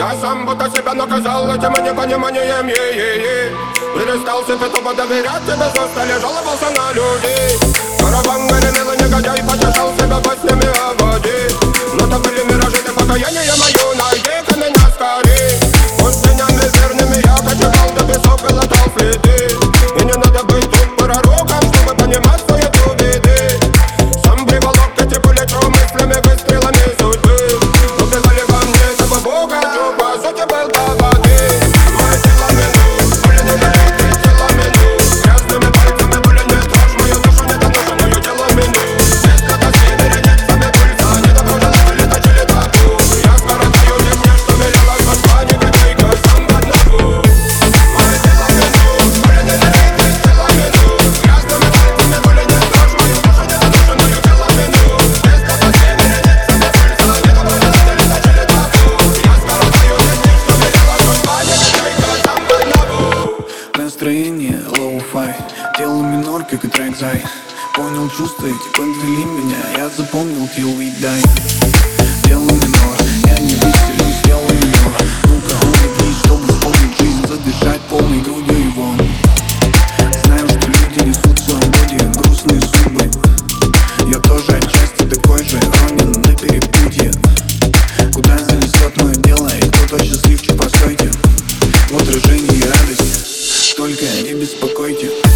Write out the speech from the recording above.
Я сам будто себя наказал этим непониманием е-е-е. Перестал себе тупо доверять тебе столе Жаловался на людей Караван гремел настроение lo-fi Делаю минор, как и трек зай. Понял чувства эти, подвели меня. Я запомнил till we die. Делаю минор, я не веселюсь, делаю минор. Ну-ка, он иди, чтобы вспомнить жизнь Задышать полной грудью его. Знаю, что люди несут в своем body грустные судьбы. Я тоже отчасти такой же ранен на перепутье. Куда занесет мое дело и кто-то счастлив. успокойте